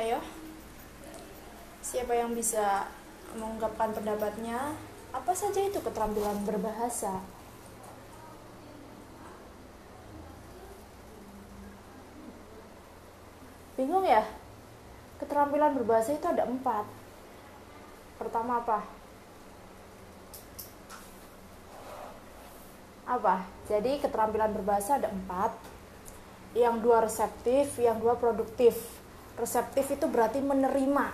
Ayo. Siapa yang bisa mengungkapkan pendapatnya? Apa saja itu keterampilan berbahasa? Bingung ya? Keterampilan berbahasa itu ada empat. Pertama apa? Apa? Jadi keterampilan berbahasa ada empat. Yang dua reseptif, yang dua produktif. Reseptif itu berarti menerima.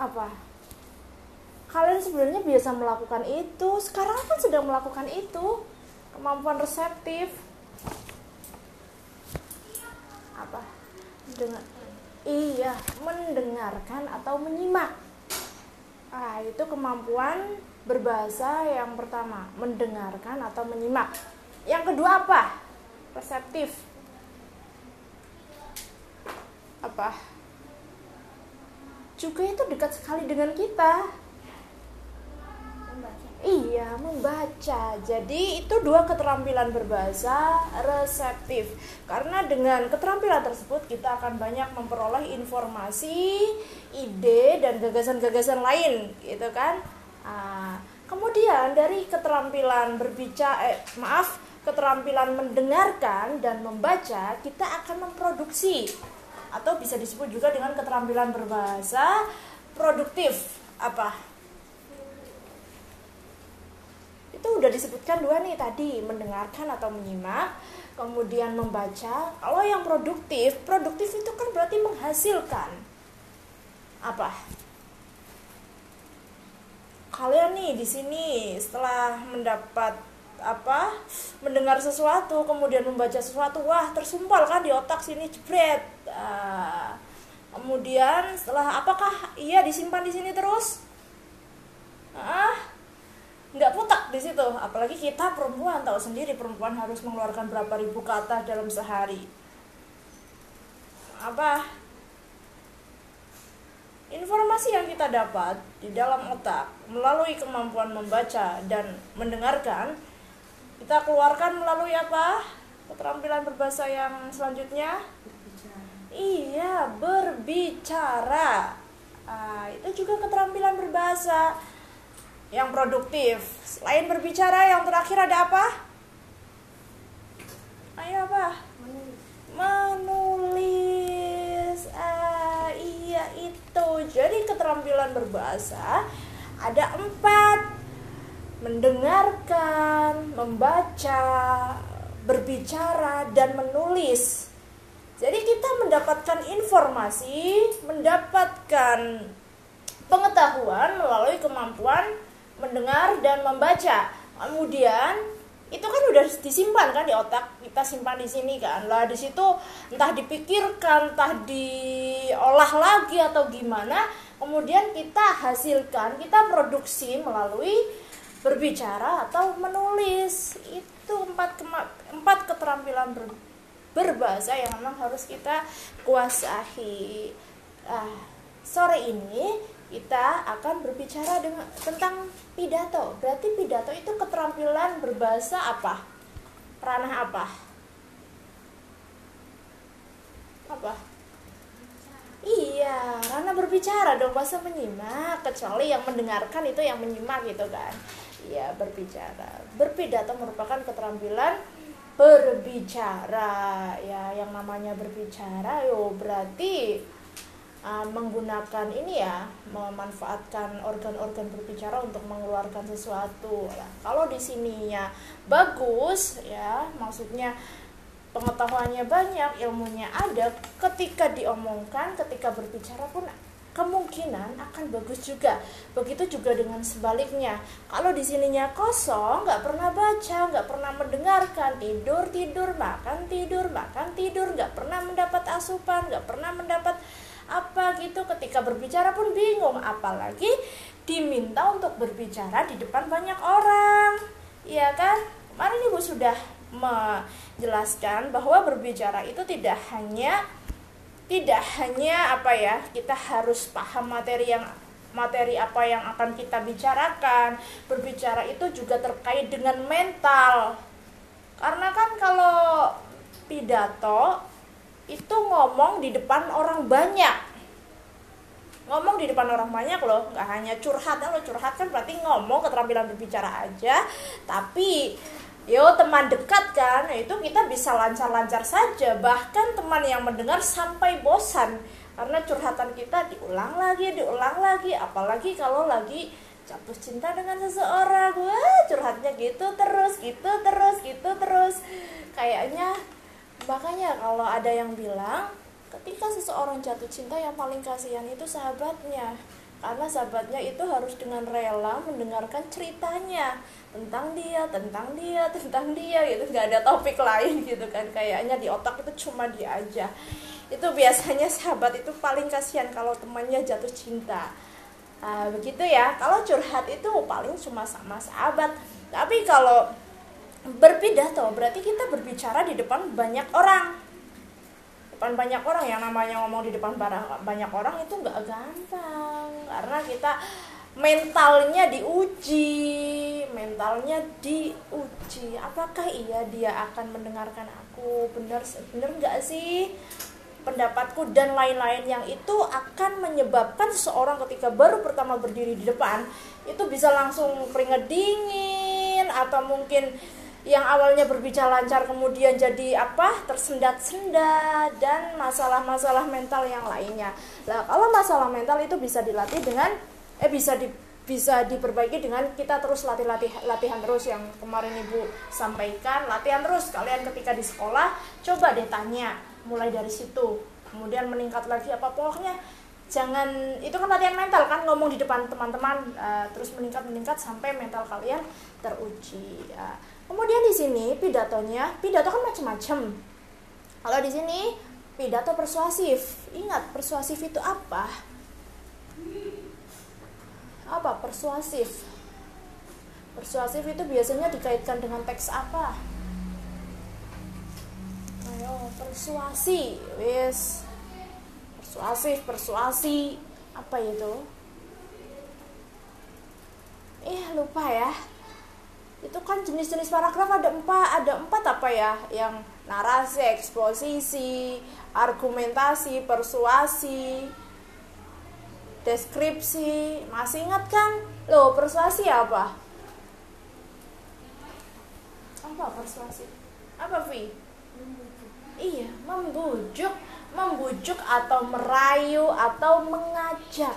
Apa? Kalian sebenarnya biasa melakukan itu. Sekarang kan sedang melakukan itu. Kemampuan reseptif. Apa? Dengar. Iya, mendengarkan atau menyimak. Ah, itu kemampuan berbahasa yang pertama, mendengarkan atau menyimak. Yang kedua apa? Reseptif. Apa? Juga itu dekat sekali dengan kita. Iya, membaca. Jadi itu dua keterampilan berbahasa reseptif. Karena dengan keterampilan tersebut kita akan banyak memperoleh informasi, ide dan gagasan-gagasan lain, gitu kan? Nah, kemudian dari keterampilan berbicara, eh, maaf, keterampilan mendengarkan dan membaca, kita akan memproduksi atau bisa disebut juga dengan keterampilan berbahasa produktif. Apa? itu udah disebutkan dua nih tadi. Mendengarkan atau menyimak. Kemudian membaca. Kalau yang produktif produktif itu kan berarti menghasilkan. Apa? Kalian nih di sini setelah mendapat apa mendengar sesuatu kemudian membaca sesuatu wah tersumpal kan di otak sini jebret uh, kemudian setelah apakah iya disimpan di sini terus? Ah nggak putak di situ. Apalagi kita perempuan tahu sendiri perempuan harus mengeluarkan berapa ribu kata dalam sehari. Apa? Informasi yang kita dapat di dalam otak melalui kemampuan membaca dan mendengarkan kita keluarkan melalui apa? Keterampilan berbahasa yang selanjutnya. Iya berbicara ah, itu juga keterampilan berbahasa yang produktif. Selain berbicara, yang terakhir ada apa? Ayo apa? Menulis. Ah, iya itu. Jadi keterampilan berbahasa ada empat. Mendengarkan, membaca, berbicara, dan menulis. Jadi kita mendapatkan informasi, mendapatkan pengetahuan melalui kemampuan mendengar dan membaca. Kemudian itu kan udah disimpan kan di otak kita simpan di sini kan. Lah di situ entah dipikirkan entah diolah lagi atau gimana kemudian kita hasilkan kita produksi melalui berbicara atau menulis. Itu empat empat keterampilan ber berbahasa yang memang harus kita kuasai ah, sore ini kita akan berbicara dengan tentang pidato. Berarti pidato itu keterampilan berbahasa apa? Ranah apa? Apa? Iya, ranah berbicara dong bahasa menyimak. Kecuali yang mendengarkan itu yang menyimak gitu kan. Iya, berbicara. Berpidato merupakan keterampilan berbicara. Ya, yang namanya berbicara yo berarti uh, menggunakan ini ya memanfaatkan organ-organ berbicara untuk mengeluarkan sesuatu nah, kalau di sininya bagus ya maksudnya pengetahuannya banyak ilmunya ada ketika diomongkan ketika berbicara pun kemungkinan akan bagus juga. Begitu juga dengan sebaliknya. Kalau di sininya kosong nggak pernah baca nggak pernah mendengarkan tidur tidur makan tidur makan tidur nggak pernah mendapat asupan nggak pernah mendapat apa gitu. Ketika berbicara pun bingung apalagi diminta untuk berbicara di depan banyak orang. Ya kan? Kemarin ibu sudah menjelaskan bahwa berbicara itu tidak hanya tidak hanya apa ya kita harus paham materi yang materi apa yang akan kita bicarakan berbicara itu juga terkait dengan mental. Karena kan kalau pidato itu ngomong di depan orang banyak. Ngomong di depan orang banyak loh nggak hanya curhat. Lo curhat kan berarti ngomong keterampilan berbicara aja. Tapi yo teman dekat kan? Nah, itu kita bisa lancar-lancar saja. Bahkan teman yang mendengar sampai bosan. Karena curhatan kita diulang lagi diulang lagi. Apalagi kalau lagi jatuh cinta dengan seseorang. Wah curhatnya gitu terus gitu terus gitu terus. Kayaknya makanya kalau ada yang bilang ketika seseorang jatuh cinta yang paling kasihan itu sahabatnya karena sahabatnya itu harus dengan rela mendengarkan ceritanya tentang dia tentang dia tentang dia gitu nggak ada topik lain gitu kan kayaknya di otak itu cuma dia aja itu biasanya sahabat itu paling kasihan kalau temannya jatuh cinta Nah, begitu ya. Kalau curhat itu paling cuma sama sahabat. Tapi kalau berpidato berarti kita berbicara di depan banyak orang. Depan banyak orang yang namanya ngomong di depan banyak orang itu nggak gampang karena kita mentalnya diuji, mentalnya diuji. Apakah iya dia akan mendengarkan aku? Benar benar nggak sih? pendapatku dan lain-lain yang itu akan menyebabkan seseorang ketika baru pertama berdiri di depan itu bisa langsung keringet dingin atau mungkin yang awalnya berbicara lancar kemudian jadi apa tersendat-sendat dan masalah-masalah mental yang lainnya. Nah, kalau masalah mental itu bisa dilatih dengan eh bisa di bisa diperbaiki dengan kita terus latih latih latihan terus yang kemarin ibu sampaikan latihan terus. Kalian ketika di sekolah coba deh tanya mulai dari situ kemudian meningkat lagi apa pokoknya. Jangan itu kan latihan mental kan ngomong di depan teman-teman uh, terus meningkat meningkat sampai mental kalian teruji. Uh, kemudian di sini pidatonya pidato kan macam-macam. Kalau di sini pidato persuasif. Ingat persuasif itu apa? Apa persuasif? Persuasif itu biasanya dikaitkan dengan teks apa? Ayo persuasi wis. Persuasif persuasi. Apa itu? Eh lupa ya itu kan jenis-jenis paragraf ada empat ada empat apa ya? Yang narasi eksposisi argumentasi persuasi deskripsi. Masih ingat kan? Lo persuasi apa? Apa persuasi? Apa Vi? Iya membujuk. Membujuk atau merayu atau mengajak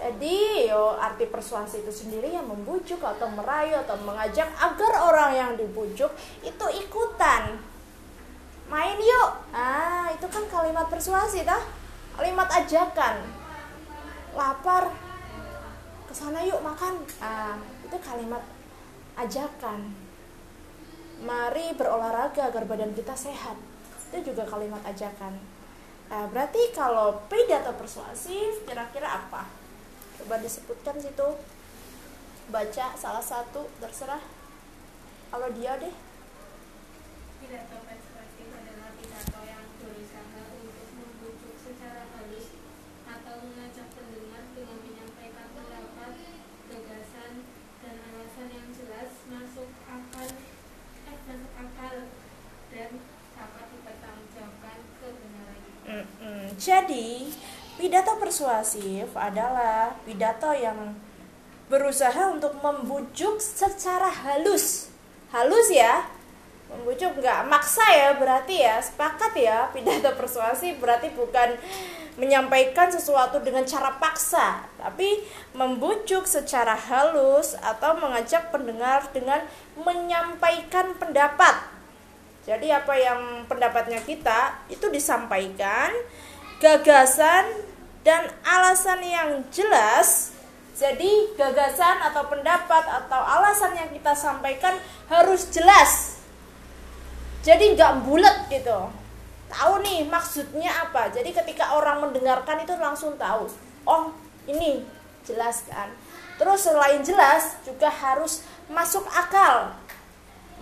jadi yo arti persuasi itu sendiri yang membujuk atau merayu atau mengajak agar orang yang dibujuk itu ikutan. Main yuk. Ah itu kan kalimat persuasi dah kalimat ajakan. Lapar. Ke sana yuk makan. Ah itu kalimat ajakan. Mari berolahraga agar badan kita sehat. Itu juga kalimat ajakan. Nah, berarti kalau pidato persuasif kira-kira apa coba disebutkan situ baca salah satu terserah. Kalau dia deh. Pidato persuasif adalah pidato yang berusaha untuk membujuk secara halus atau mengajak pendengar dengan menyampaikan pendapat, gagasan, dan alasan yang jelas masuk akal, eh masuk akal dan Jadi, pidato persuasif adalah pidato yang berusaha untuk membujuk secara halus. Halus ya, membujuk nggak maksa ya berarti ya. Sepakat ya pidato persuasif berarti bukan menyampaikan sesuatu dengan cara paksa tapi membujuk secara halus atau mengajak pendengar dengan menyampaikan pendapat. Jadi apa yang pendapatnya kita itu disampaikan. Gagasan dan alasan yang jelas. Jadi gagasan atau pendapat atau alasan yang kita sampaikan harus jelas. Jadi nggak bulat gitu. Tahu nih maksudnya apa. Jadi ketika orang mendengarkan itu langsung tahu. Oh ini jelas kan. Terus selain jelas juga harus masuk akal.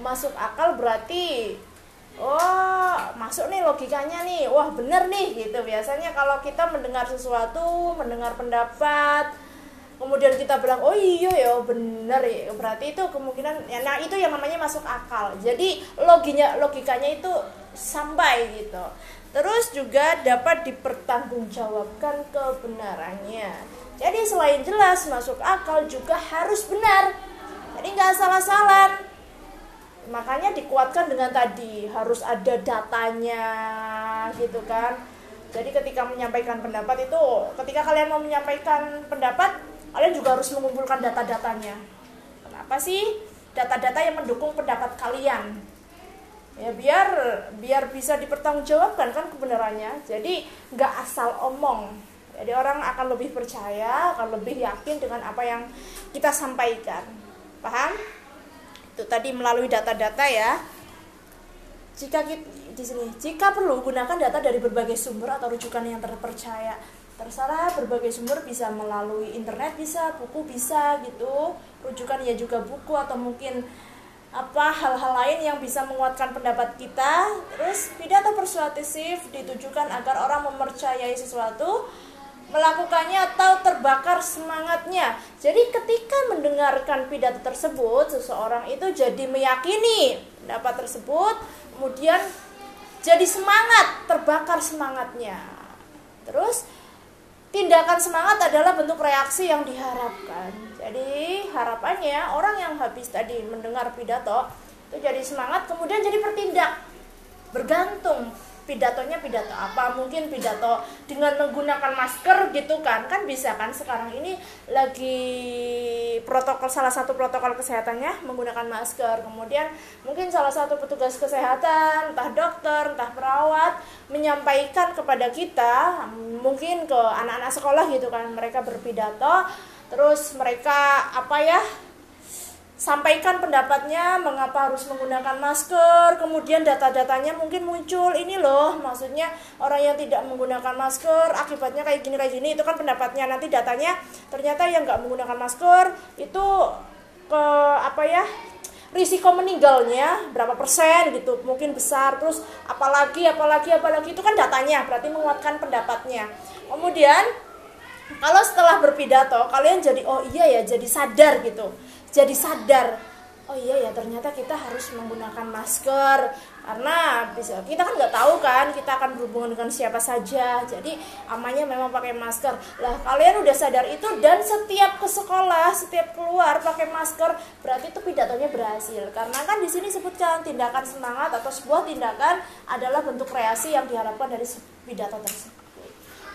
Masuk akal berarti oh masuk nih logikanya nih wah bener nih gitu biasanya kalau kita mendengar sesuatu mendengar pendapat kemudian kita bilang oh iya ya bener ya berarti itu kemungkinan ya nah itu yang namanya masuk akal jadi loginya logikanya itu sampai gitu terus juga dapat dipertanggungjawabkan kebenarannya. Jadi selain jelas masuk akal juga harus benar. Jadi nggak salah-salah. Makanya dikuatkan dengan tadi harus ada datanya gitu kan. Jadi ketika menyampaikan pendapat itu, ketika kalian mau menyampaikan pendapat, kalian juga harus mengumpulkan data-datanya. Kenapa sih? Data-data yang mendukung pendapat kalian ya biar biar bisa dipertanggungjawabkan kan kebenarannya jadi nggak asal omong jadi orang akan lebih percaya akan lebih yakin dengan apa yang kita sampaikan paham itu tadi melalui data-data ya. Jika kita, di sini jika perlu gunakan data dari berbagai sumber atau rujukan yang terpercaya. Terserah berbagai sumber bisa melalui internet bisa buku bisa gitu. Rujukan ya juga buku atau mungkin apa hal-hal lain yang bisa menguatkan pendapat kita. Terus pidato persuasif ditujukan agar orang mempercayai sesuatu melakukannya atau terbakar semangatnya jadi ketika mendengarkan pidato tersebut seseorang itu jadi meyakini pendapat tersebut kemudian jadi semangat terbakar semangatnya terus tindakan semangat adalah bentuk reaksi yang diharapkan. Jadi harapannya orang yang habis tadi mendengar pidato itu jadi semangat kemudian jadi bertindak. Bergantung pidatonya pidato apa mungkin pidato dengan menggunakan masker gitu kan. Kan bisa kan sekarang ini lagi protokol salah satu protokol kesehatannya menggunakan masker. Kemudian mungkin salah satu petugas kesehatan entah dokter entah perawat menyampaikan kepada kita mungkin ke anak-anak sekolah gitu kan. Mereka berpidato terus mereka apa ya sampaikan pendapatnya mengapa harus menggunakan masker kemudian data-datanya mungkin muncul. Ini loh maksudnya orang yang tidak menggunakan masker akibatnya kayak gini kayak gini itu kan pendapatnya. Nanti datanya ternyata yang nggak menggunakan masker itu ke apa ya risiko meninggalnya berapa persen gitu mungkin besar. Terus apalagi apalagi apalagi itu kan datanya berarti menguatkan pendapatnya. Kemudian kalau setelah berpidato kalian jadi oh iya ya jadi sadar gitu jadi sadar oh iya ya ternyata kita harus menggunakan masker. Karena bisa kita kan nggak tahu kan kita akan berhubungan dengan siapa saja. Jadi amannya memang pakai masker. Lah kalian udah sadar itu dan setiap ke sekolah setiap keluar pakai masker berarti itu pidatonya berhasil. Karena kan di sini sebutkan tindakan semangat atau sebuah tindakan adalah bentuk reaksi yang diharapkan dari pidato tersebut.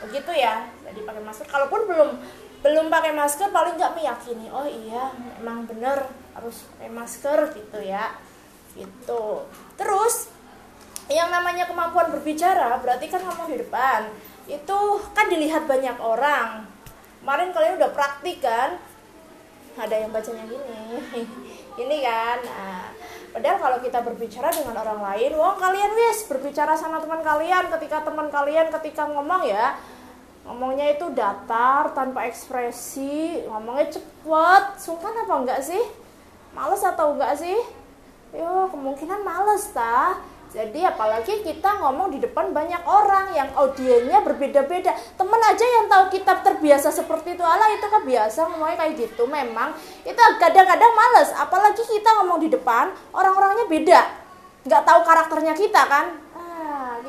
Begitu ya jadi pakai masker. Kalaupun belum belum pakai masker paling nggak meyakini oh iya emang bener harus pakai masker gitu ya. Gitu. Terus yang namanya kemampuan berbicara berarti kan ngomong di depan itu kan dilihat banyak orang. Kemarin kalian udah praktik kan? Ada yang bacanya gini ini kan? Nah, padahal kalau kita berbicara dengan orang lain wong kalian wis berbicara sama teman kalian ketika teman kalian ketika ngomong ya ngomongnya itu datar tanpa ekspresi ngomongnya cepet. Sungkan apa enggak sih? Males atau enggak sih? Yo kemungkinan males ta. Jadi apalagi kita ngomong di depan banyak orang yang audiennya berbeda-beda. Temen aja yang tahu kita terbiasa seperti itu. Ala itu kan biasa ngomongnya kayak gitu. Memang itu kadang-kadang males. Apalagi kita ngomong di depan orang-orangnya beda. Nggak tahu karakternya kita kan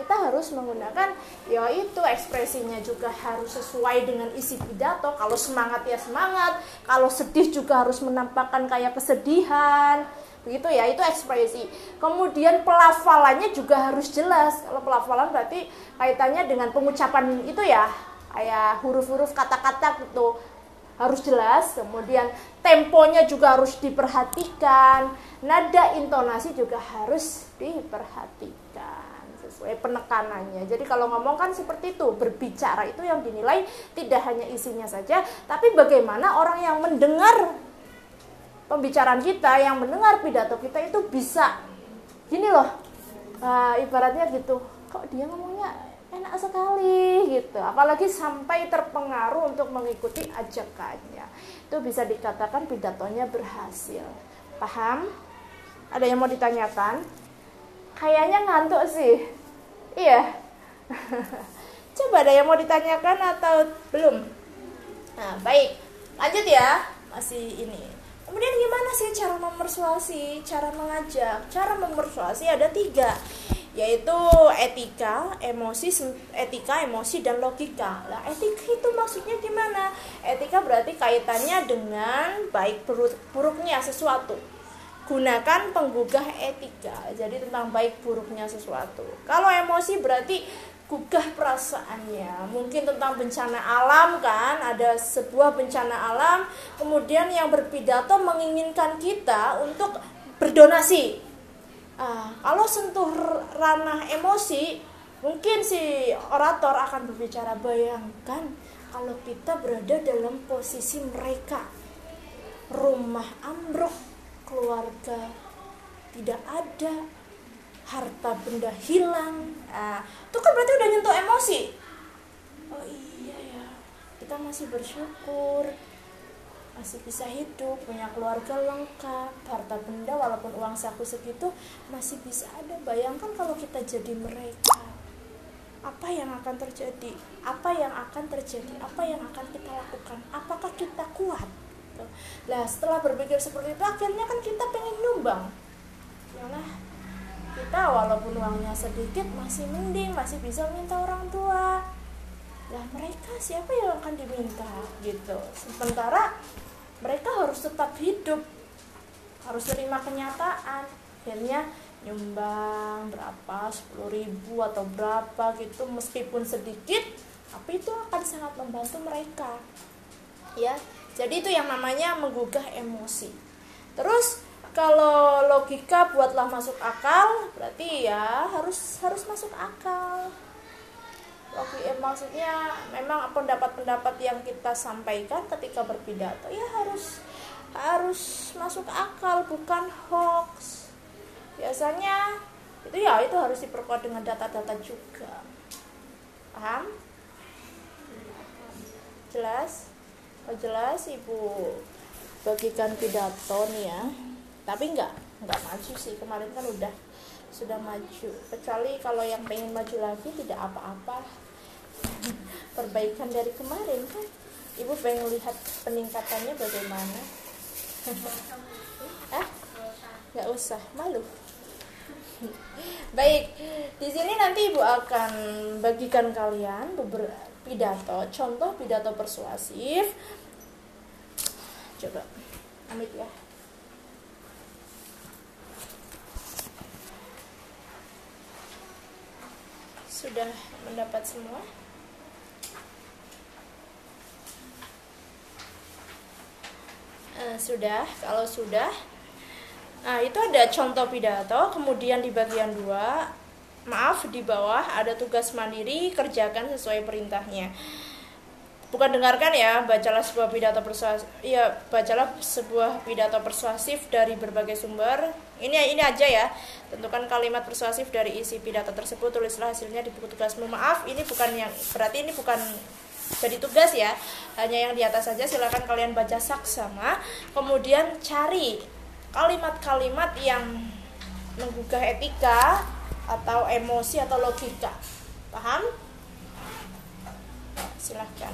kita harus menggunakan ya itu ekspresinya juga harus sesuai dengan isi pidato. Kalau semangat ya semangat. Kalau sedih juga harus menampakkan kayak kesedihan. Begitu ya itu ekspresi. Kemudian pelafalannya juga harus jelas. Kalau pelafalan berarti kaitannya dengan pengucapan itu ya. Kayak huruf-huruf kata-kata gitu. Harus jelas. Kemudian temponya juga harus diperhatikan. Nada intonasi juga harus diperhatikan sesuai penekanannya. Jadi kalau ngomong kan seperti itu, berbicara itu yang dinilai tidak hanya isinya saja, tapi bagaimana orang yang mendengar pembicaraan kita, yang mendengar pidato kita itu bisa gini loh, uh, ibaratnya gitu, kok dia ngomongnya enak sekali gitu, apalagi sampai terpengaruh untuk mengikuti ajakannya, itu bisa dikatakan pidatonya berhasil. Paham? Ada yang mau ditanyakan? Kayaknya ngantuk sih. Iya. Coba ada yang mau ditanyakan atau belum? Nah, baik. Lanjut ya. Masih ini. Kemudian gimana sih cara memersuasi, cara mengajak? Cara memersuasi ada tiga. yaitu etika, emosi, etika, emosi dan logika. Lah, etika itu maksudnya gimana? Etika berarti kaitannya dengan baik buruk, buruknya sesuatu. Gunakan penggugah etika. Jadi tentang baik buruknya sesuatu. Kalau emosi berarti gugah perasaannya mungkin tentang bencana alam kan ada sebuah bencana alam kemudian yang berpidato menginginkan kita untuk berdonasi uh, kalau sentuh ranah emosi mungkin si orator akan berbicara bayangkan kalau kita berada dalam posisi mereka rumah ambruk keluarga tidak ada harta benda hilang nah, itu kan berarti udah nyentuh emosi oh iya ya kita masih bersyukur masih bisa hidup, punya keluarga lengkap, harta benda walaupun uang saku segitu masih bisa ada. Bayangkan kalau kita jadi mereka. Apa yang akan terjadi? Apa yang akan terjadi? Apa yang akan kita lakukan? Apakah kita kuat? Nah, setelah berpikir seperti itu akhirnya kan kita pengen nyumbang. Yalah, kita walaupun uangnya sedikit masih mending, masih bisa minta orang tua. Lah mereka siapa yang akan diminta gitu. Sementara mereka harus tetap hidup. Harus terima kenyataan. Akhirnya nyumbang berapa sepuluh ribu atau berapa gitu meskipun sedikit tapi itu akan sangat membantu mereka. Ya jadi itu yang namanya menggugah emosi terus kalau logika buatlah masuk akal berarti ya harus harus masuk akal Oke, eh, maksudnya memang pendapat-pendapat yang kita sampaikan ketika berpidato ya harus harus masuk akal bukan hoax. Biasanya itu ya itu harus diperkuat dengan data-data juga. Paham? Jelas? Oh jelas Ibu. Bagikan pidato nih ya. Tapi enggak, enggak maju sih. Kemarin kan udah sudah maju. Kecuali kalau yang pengen maju lagi tidak apa-apa. Perbaikan dari kemarin kan. Ibu pengen lihat peningkatannya bagaimana. Eh nggak usah. Malu. Baik di sini nanti ibu akan bagikan kalian beberapa pidato contoh pidato persuasif. Coba amit ya. Sudah mendapat semua? Uh, sudah kalau sudah. Nah itu ada contoh pidato kemudian di bagian dua maaf di bawah ada tugas mandiri kerjakan sesuai perintahnya. Bukan dengarkan ya bacalah sebuah pidato persuasif ya bacalah sebuah pidato persuasif dari berbagai sumber. Ini ini aja ya tentukan kalimat persuasif dari isi pidato tersebut tulislah hasilnya di buku tugasmu. Maaf ini bukan yang berarti ini bukan jadi tugas ya hanya yang di atas saja silahkan kalian baca saksama. Kemudian cari kalimat-kalimat yang menggugah etika atau emosi atau logika. Paham? Silahkan